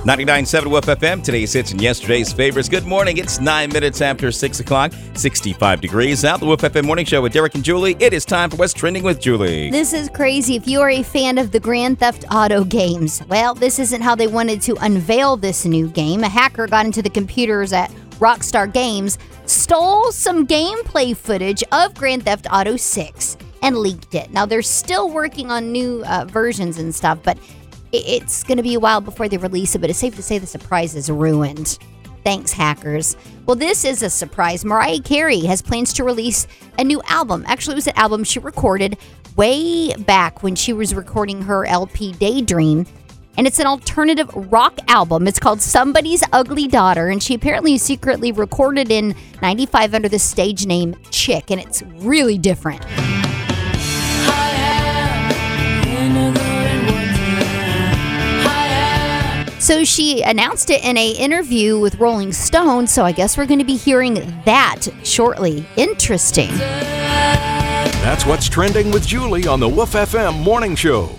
99.7 Wolf FM, today's hits and yesterday's favorites. Good morning. It's nine minutes after 6 o'clock, 65 degrees out. The Wolf FM Morning Show with Derek and Julie. It is time for What's Trending with Julie. This is crazy. If you are a fan of the Grand Theft Auto games, well, this isn't how they wanted to unveil this new game. A hacker got into the computers at Rockstar Games, stole some gameplay footage of Grand Theft Auto 6, and leaked it. Now, they're still working on new uh, versions and stuff, but it's going to be a while before they release it, but it's safe to say the surprise is ruined. Thanks, hackers. Well, this is a surprise. Mariah Carey has plans to release a new album. Actually, it was an album she recorded way back when she was recording her LP Daydream. And it's an alternative rock album. It's called Somebody's Ugly Daughter. And she apparently secretly recorded in 95 under the stage name Chick. And it's really different. So she announced it in a interview with Rolling Stone. So I guess we're going to be hearing that shortly. Interesting. That's what's trending with Julie on the Wolf FM Morning Show.